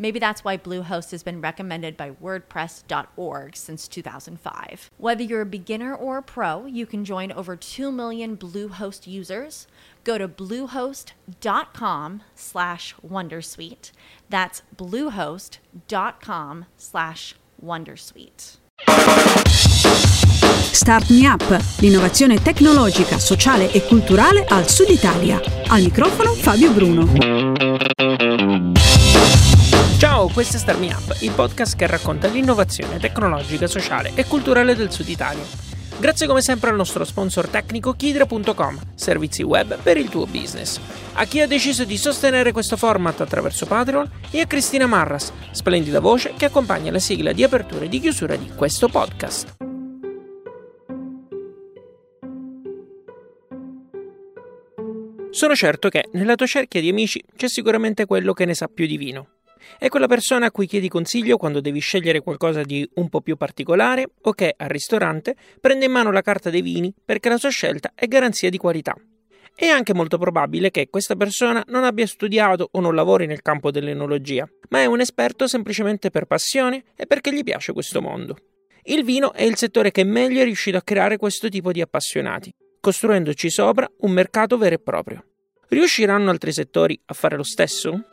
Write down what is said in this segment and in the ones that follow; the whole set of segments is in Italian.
Maybe that's why Bluehost has been recommended by WordPress.org since 2005. Whether you're a beginner or a pro, you can join over 2 million Bluehost users. Go to bluehost.com slash wondersuite. That's bluehost.com slash wondersuite. Start Me Up, l'innovazione tecnologica, sociale e culturale al Sud Italia. Al microfono Fabio Bruno. Ciao, questo è Start Me Up, il podcast che racconta l'innovazione tecnologica, sociale e culturale del Sud Italia. Grazie come sempre al nostro sponsor tecnico Kidra.com, servizi web per il tuo business. A chi ha deciso di sostenere questo format attraverso Patreon e a Cristina Marras, splendida voce che accompagna la sigla di apertura e di chiusura di questo podcast. Sono certo che nella tua cerchia di amici c'è sicuramente quello che ne sa più di vino. È quella persona a cui chiedi consiglio quando devi scegliere qualcosa di un po' più particolare o che al ristorante prende in mano la carta dei vini perché la sua scelta è garanzia di qualità. È anche molto probabile che questa persona non abbia studiato o non lavori nel campo dell'enologia, ma è un esperto semplicemente per passione e perché gli piace questo mondo. Il vino è il settore che meglio è riuscito a creare questo tipo di appassionati, costruendoci sopra un mercato vero e proprio. Riusciranno altri settori a fare lo stesso?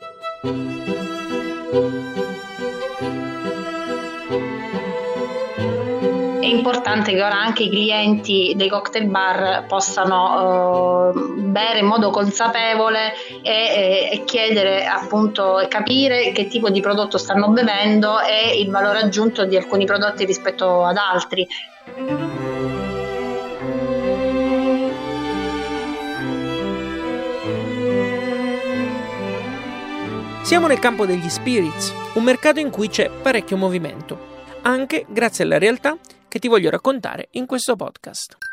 È importante che ora anche i clienti dei cocktail bar possano uh, bere in modo consapevole e, e, chiedere appunto e capire che tipo di prodotto stanno bevendo e il valore aggiunto di alcuni prodotti rispetto ad altri. Siamo nel campo degli spirits, un mercato in cui c'è parecchio movimento, anche grazie alla realtà che ti voglio raccontare in questo podcast.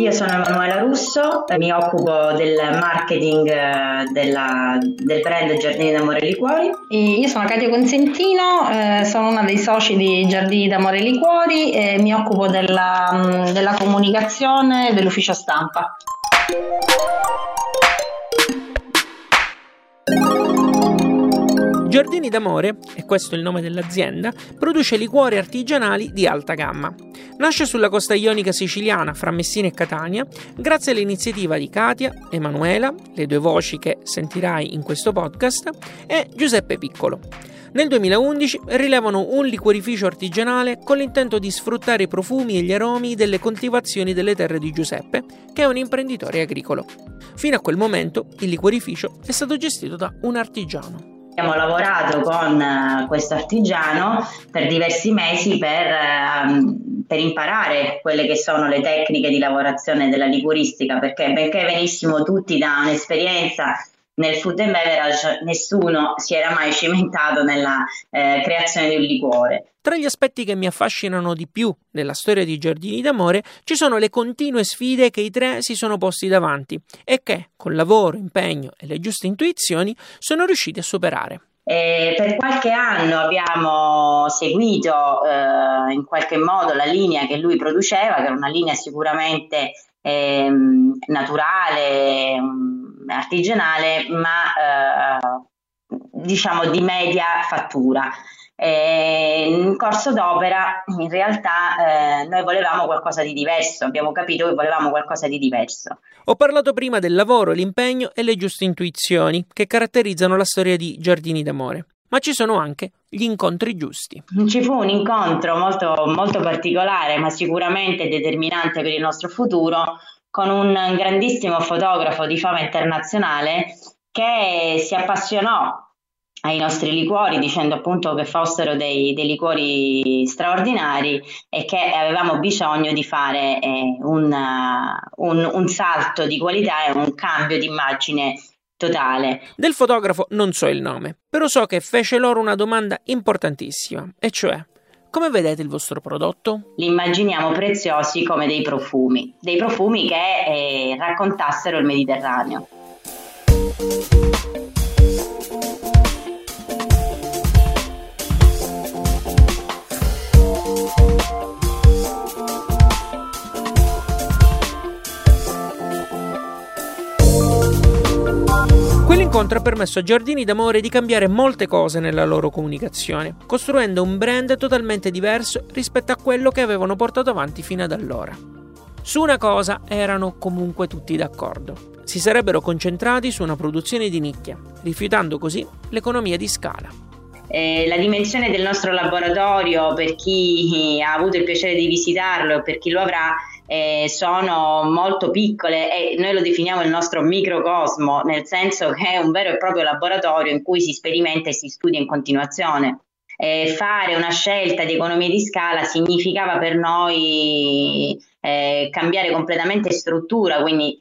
Io sono Emanuela Russo, mi occupo del marketing eh, della, del brand Giardini d'Amore Liquori. Io sono Katia Consentino, eh, sono una dei soci di Giardini d'Amore Liquori e mi occupo della, mm, della comunicazione dell'ufficio stampa. Giardini d'Amore, e questo è il nome dell'azienda, produce liquori artigianali di alta gamma. Nasce sulla costa ionica siciliana fra Messina e Catania grazie all'iniziativa di Katia, Emanuela, le due voci che sentirai in questo podcast, e Giuseppe Piccolo. Nel 2011 rilevano un liquorificio artigianale con l'intento di sfruttare i profumi e gli aromi delle coltivazioni delle terre di Giuseppe, che è un imprenditore agricolo. Fino a quel momento il liquorificio è stato gestito da un artigiano. Abbiamo lavorato con uh, questo artigiano per diversi mesi per, uh, per, imparare quelle che sono le tecniche di lavorazione della liquoristica, perché benché venissimo tutti da un'esperienza nel food and beverage nessuno si era mai cimentato nella eh, creazione di un liquore. Tra gli aspetti che mi affascinano di più nella storia di Giardini d'Amore ci sono le continue sfide che i tre si sono posti davanti e che, con lavoro, impegno e le giuste intuizioni, sono riusciti a superare. E per qualche anno abbiamo seguito eh, in qualche modo la linea che lui produceva, che era una linea sicuramente eh, naturale, artigianale, ma eh, diciamo di media fattura. E in corso d'opera in realtà eh, noi volevamo qualcosa di diverso, abbiamo capito che volevamo qualcosa di diverso. Ho parlato prima del lavoro, l'impegno e le giuste intuizioni che caratterizzano la storia di Giardini d'Amore. ma ci sono anche gli incontri giusti. Ci fu un incontro molto, molto particolare, ma sicuramente determinante per il nostro futuro, con un grandissimo fotografo di fama internazionale che si appassionò ai nostri liquori dicendo appunto che fossero dei, dei liquori straordinari e che avevamo bisogno di fare eh, un, uh, un, un salto di qualità e un cambio di immagine totale. Del fotografo non so il nome, però so che fece loro una domanda importantissima, e cioè come vedete il vostro prodotto? Li immaginiamo preziosi come dei profumi, dei profumi che eh, raccontassero il Mediterraneo. Quell'incontro ha permesso a Giardini d'Amore di cambiare molte cose nella loro comunicazione, costruendo un brand totalmente diverso rispetto a quello che avevano portato avanti fino ad allora. Su una cosa erano comunque tutti d'accordo. Si sarebbero concentrati su una produzione di nicchia, rifiutando così l'economia di scala. Eh, la dimensione del nostro laboratorio, per chi ha avuto il piacere di visitarlo e per chi lo avrà, eh, sono molto piccole e noi lo definiamo il nostro microcosmo, nel senso che è un vero e proprio laboratorio in cui si sperimenta e si studia in continuazione. Eh, fare una scelta di economia di scala significava per noi eh, cambiare completamente struttura, quindi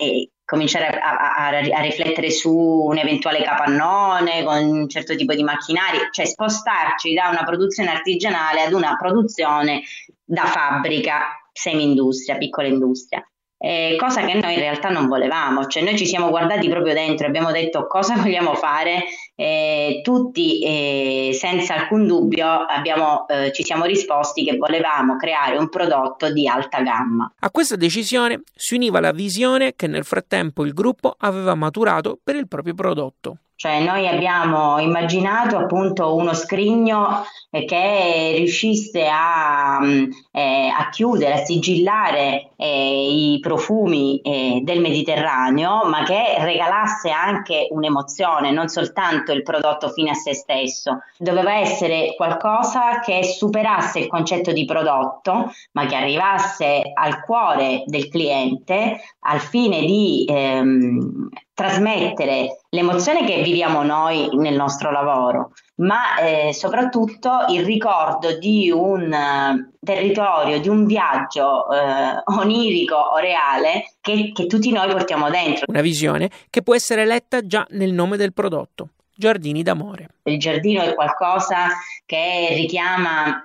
cominciare a, a, a, riflettere su un eventuale capannone con un certo tipo di macchinari, cioè spostarci da una produzione artigianale ad una produzione da fabbrica semi-industria, piccola industria. Eh, cosa che noi in realtà non volevamo, cioè noi ci siamo guardati proprio dentro, abbiamo detto cosa vogliamo fare, eh, tutti eh, senza alcun dubbio abbiamo, eh, ci siamo risposti che volevamo creare un prodotto di alta gamma. A questa decisione si univa la visione che nel frattempo il gruppo aveva maturato per il proprio prodotto. Cioè noi abbiamo immaginato appunto uno scrigno eh, che riuscisse a, mm, eh, a chiudere, a sigillare eh, i profumi del Mediterraneo, ma che regalasse anche un'emozione, non soltanto il prodotto fine a se stesso. Doveva essere qualcosa che superasse il concetto di prodotto, ma che arrivasse al cuore del cliente al fine di ehm, trasmettere l'emozione che viviamo noi nel nostro lavoro, ma eh, soprattutto il ricordo di un uh, territorio, di un viaggio uh, onirico o reale che, che tutti noi portiamo dentro. Una visione che può essere letta già nel nome del prodotto, Giardini d'amore. Il giardino è qualcosa che richiama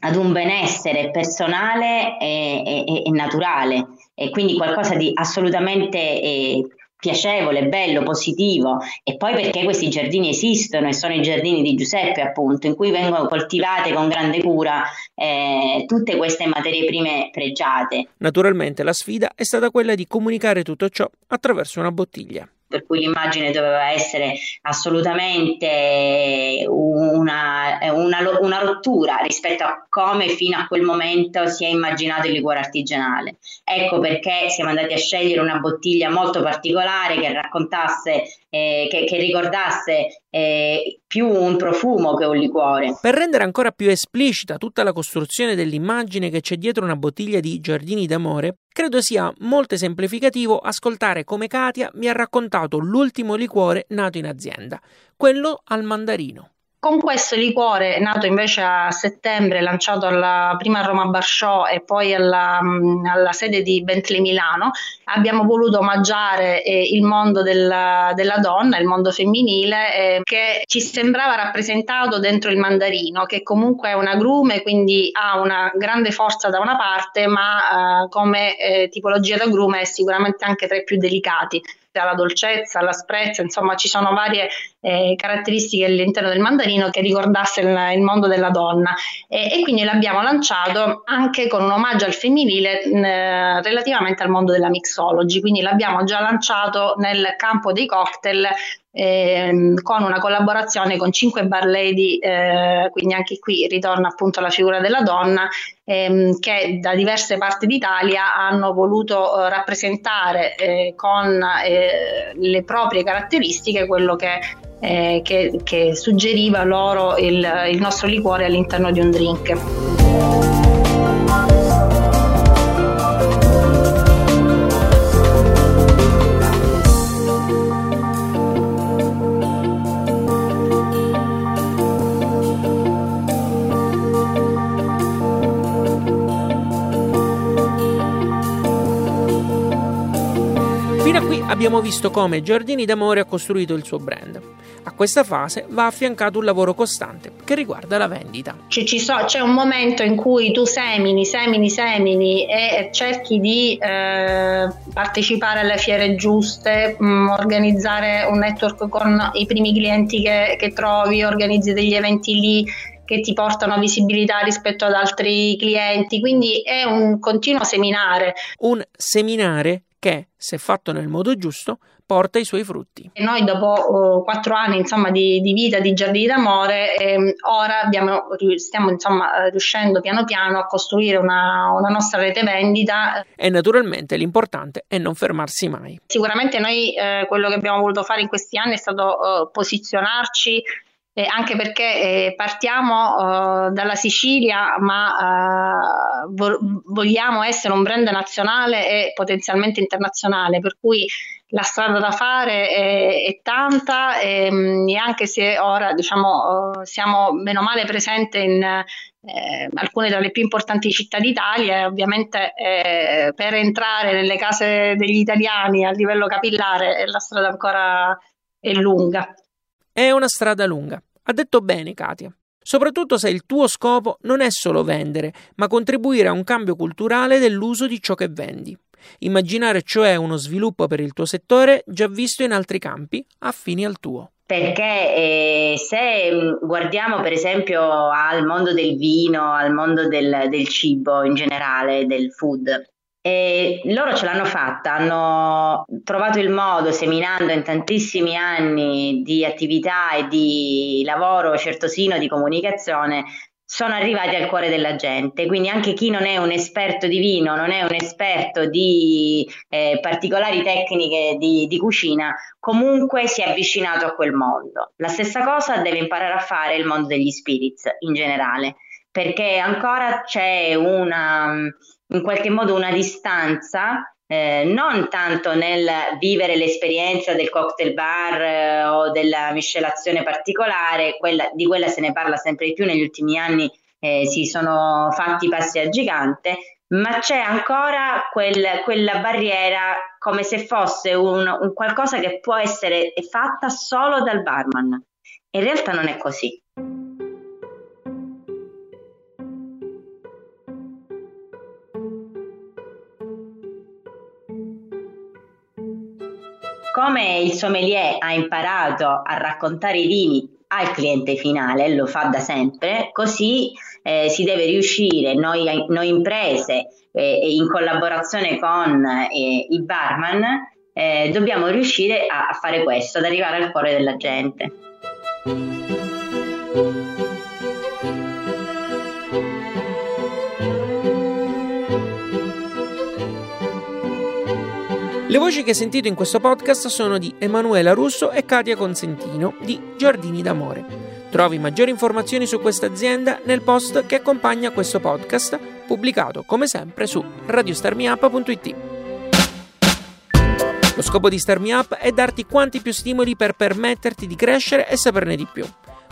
ad un benessere personale e, e, e naturale e quindi qualcosa di assolutamente eh, piacevole, bello, positivo. E poi perché questi giardini esistono e sono i giardini di Giuseppe appunto in cui vengono coltivate con grande cura eh, tutte queste materie prime pregiate. Naturalmente la sfida è stata quella di comunicare tutto ciò attraverso una bottiglia per cui l'immagine doveva essere assolutamente una, una, una, rottura rispetto a come fino a quel momento si è immaginato il liquore artigianale. Ecco perché siamo andati a scegliere una bottiglia molto particolare che raccontasse, eh, che, che, ricordasse eh, più un profumo che un liquore. Per rendere ancora più esplicita tutta la costruzione dell'immagine che c'è dietro una bottiglia di Giardini d'amore, credo sia molto esemplificativo ascoltare come Katia mi ha raccontato l'ultimo liquore nato in azienda, quello al mandarino. Con questo liquore, nato invece a settembre, lanciato alla, prima a Roma Bar Show e poi alla, mm, alla sede di Bentley Milano, abbiamo voluto omaggiare eh, il mondo della, della, donna, il mondo femminile, eh, che ci sembrava rappresentato dentro il mandarino, che comunque è un agrume, quindi ha una grande forza da una parte, ma eh, come eh, tipologia d'agrume è sicuramente anche tra i più delicati. Alla dolcezza, all'asprezza, insomma ci sono varie eh, caratteristiche all'interno del mandarino che ricordasse il, il mondo della donna. E, e, quindi l'abbiamo lanciato anche con un omaggio al femminile mh, relativamente al mondo della mixology, quindi l'abbiamo già lanciato nel campo dei cocktail eh, con una collaborazione con 5 bar lady, eh, quindi anche qui ritorna appunto la figura della donna, ehm, che da diverse parti d'Italia hanno voluto eh, rappresentare eh, con eh, le proprie caratteristiche quello che eh, che, che, suggeriva loro il, il nostro liquore all'interno di un drink. Abbiamo visto come Giardini d'Amore ha costruito il suo brand. A questa fase va affiancato un lavoro costante che riguarda la vendita. So, c'è un momento in cui tu semini, semini, semini e cerchi di eh, partecipare alle fiere giuste, mh, mm, organizzare un network con i primi clienti che, che trovi, organizzi degli eventi lì che ti portano visibilità rispetto ad altri clienti, quindi è un continuo seminare. Un seminare che, se fatto nel modo giusto, porta i suoi frutti. Noi dopo oh, quattro anni insomma, di, di, vita di giardini d'amore, eh, ora abbiamo, stiamo insomma, riuscendo piano piano a costruire una, una, nostra rete vendita. E naturalmente l'importante è non fermarsi mai. Sicuramente noi eh, quello che abbiamo voluto fare in questi anni è stato eh, posizionarci eh, anche perché eh, partiamo uh, dalla Sicilia, ma uh, vo- vogliamo essere un brand nazionale e potenzialmente internazionale, per cui la strada da fare è, è tanta e, mm, e, anche se ora diciamo, uh, siamo meno male presenti in eh, alcune tra le più importanti città d'Italia, ovviamente eh, per entrare nelle case degli italiani a livello capillare la strada ancora è lunga. È una strada lunga. Ha detto bene Katia. Soprattutto se il tuo scopo non è solo vendere, ma contribuire a un cambio culturale dell'uso di ciò che vendi. Immaginare cioè uno sviluppo per il tuo settore già visto in altri campi affini al tuo. Perché eh, se mm, guardiamo per esempio al mondo del vino, al mondo del, del cibo in generale, del food, e loro ce l'hanno fatta, hanno trovato il modo, seminando in tantissimi anni di attività e di lavoro certosino di comunicazione, sono arrivati al cuore della gente. Quindi anche chi non è un esperto di vino, non è un esperto di eh, particolari tecniche di, di cucina, comunque si è avvicinato a quel mondo. La stessa cosa deve imparare a fare il mondo degli spirits in generale, perché ancora c'è una in qualche modo una distanza eh, non tanto nel vivere l'esperienza del cocktail bar eh, o della miscelazione particolare, quella, di quella se ne parla sempre di più, negli ultimi anni eh, si sono fatti passi a gigante, ma c'è ancora quel, quella barriera come se fosse un, un qualcosa che può essere fatta solo dal barman. In realtà non è così. Come il sommelier ha imparato a raccontare i vini al cliente finale, lo fa da sempre, così eh, si deve riuscire, noi, noi imprese, eh, in collaborazione con eh, i barman, eh, dobbiamo riuscire a, a fare questo, ad arrivare al cuore della gente. Le voci che hai sentito in questo podcast sono di Emanuela Russo e Katia Consentino di Giardini d'Amore. Trovi maggiori informazioni su questa azienda nel post che accompagna questo podcast, pubblicato come sempre su radiostarmiup.it. Lo scopo di Star Me Up è darti quanti più stimoli per permetterti di crescere e saperne di più.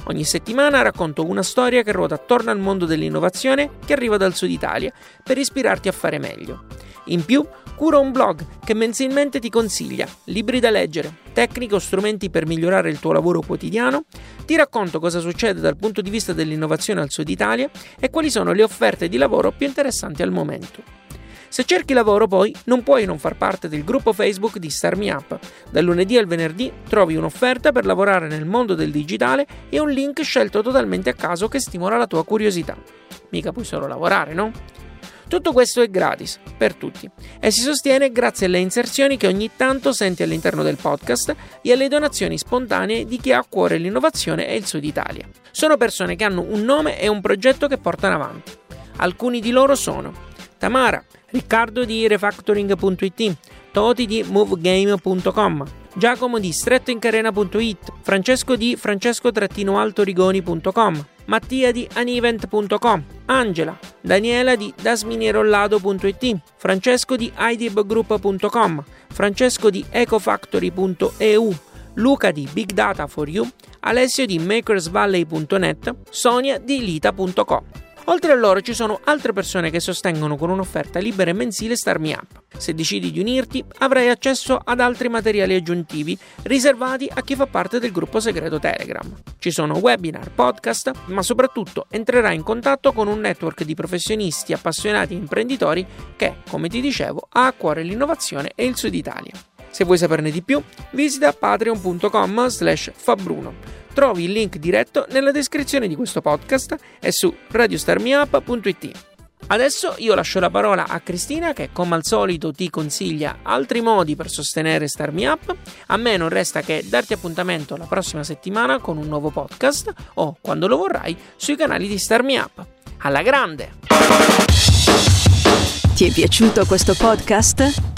Ogni settimana racconto una storia che ruota attorno al mondo dell'innovazione che arriva dal sud Italia per ispirarti a fare meglio. In più, curo un blog che mensilmente ti consiglia libri da leggere, tecniche o strumenti per migliorare il tuo lavoro quotidiano, ti racconto cosa succede dal punto di vista dell'innovazione al sud Italia e quali sono le offerte di lavoro più interessanti al momento. Se cerchi lavoro poi non puoi non far parte del gruppo Facebook di Star Me Up. Dal lunedì al venerdì trovi un'offerta per lavorare nel mondo del digitale e un link scelto totalmente a caso che stimola la tua curiosità. Mica puoi solo lavorare, no? Tutto questo è gratis per tutti e si sostiene grazie alle inserzioni che ogni tanto senti all'interno del podcast e alle donazioni spontanee di chi ha a cuore l'innovazione e il Sud Italia. Sono persone che hanno un nome e un progetto che portano avanti. Alcuni di loro sono Tamara, Riccardo di refactoring.it, Toti di movegame.com, Giacomo di strettoincarena.it, Francesco di francesco-altorigoni.com, Mattia di anivent.com, Angela, Daniela di dasminierollado.it, Francesco di idibgroup.com, Francesco di ecofactory.eu, Luca di Big Data for You, Alessio di makersvalley.net, Sonia di lita.com. Oltre a loro ci sono altre persone che sostengono con un'offerta libera e mensile Starmi Up. Se decidi di unirti, avrai accesso ad altri materiali aggiuntivi riservati a chi fa parte del gruppo segreto Telegram. Ci sono webinar, podcast, ma soprattutto entrerai in contatto con un network di professionisti, appassionati e imprenditori che, come ti dicevo, ha a cuore l'innovazione e il Sud Italia. Se vuoi saperne di più, visita patreon.com slash fabbruno Trovi il link diretto nella descrizione di questo podcast e su radiostarmiup.it. Adesso io lascio la parola a Cristina che come al solito ti consiglia altri modi per sostenere Starmi Up. A me non resta che darti appuntamento la prossima settimana con un nuovo podcast o, quando lo vorrai, sui canali di Starmi Up. Alla grande! Ti è piaciuto questo podcast?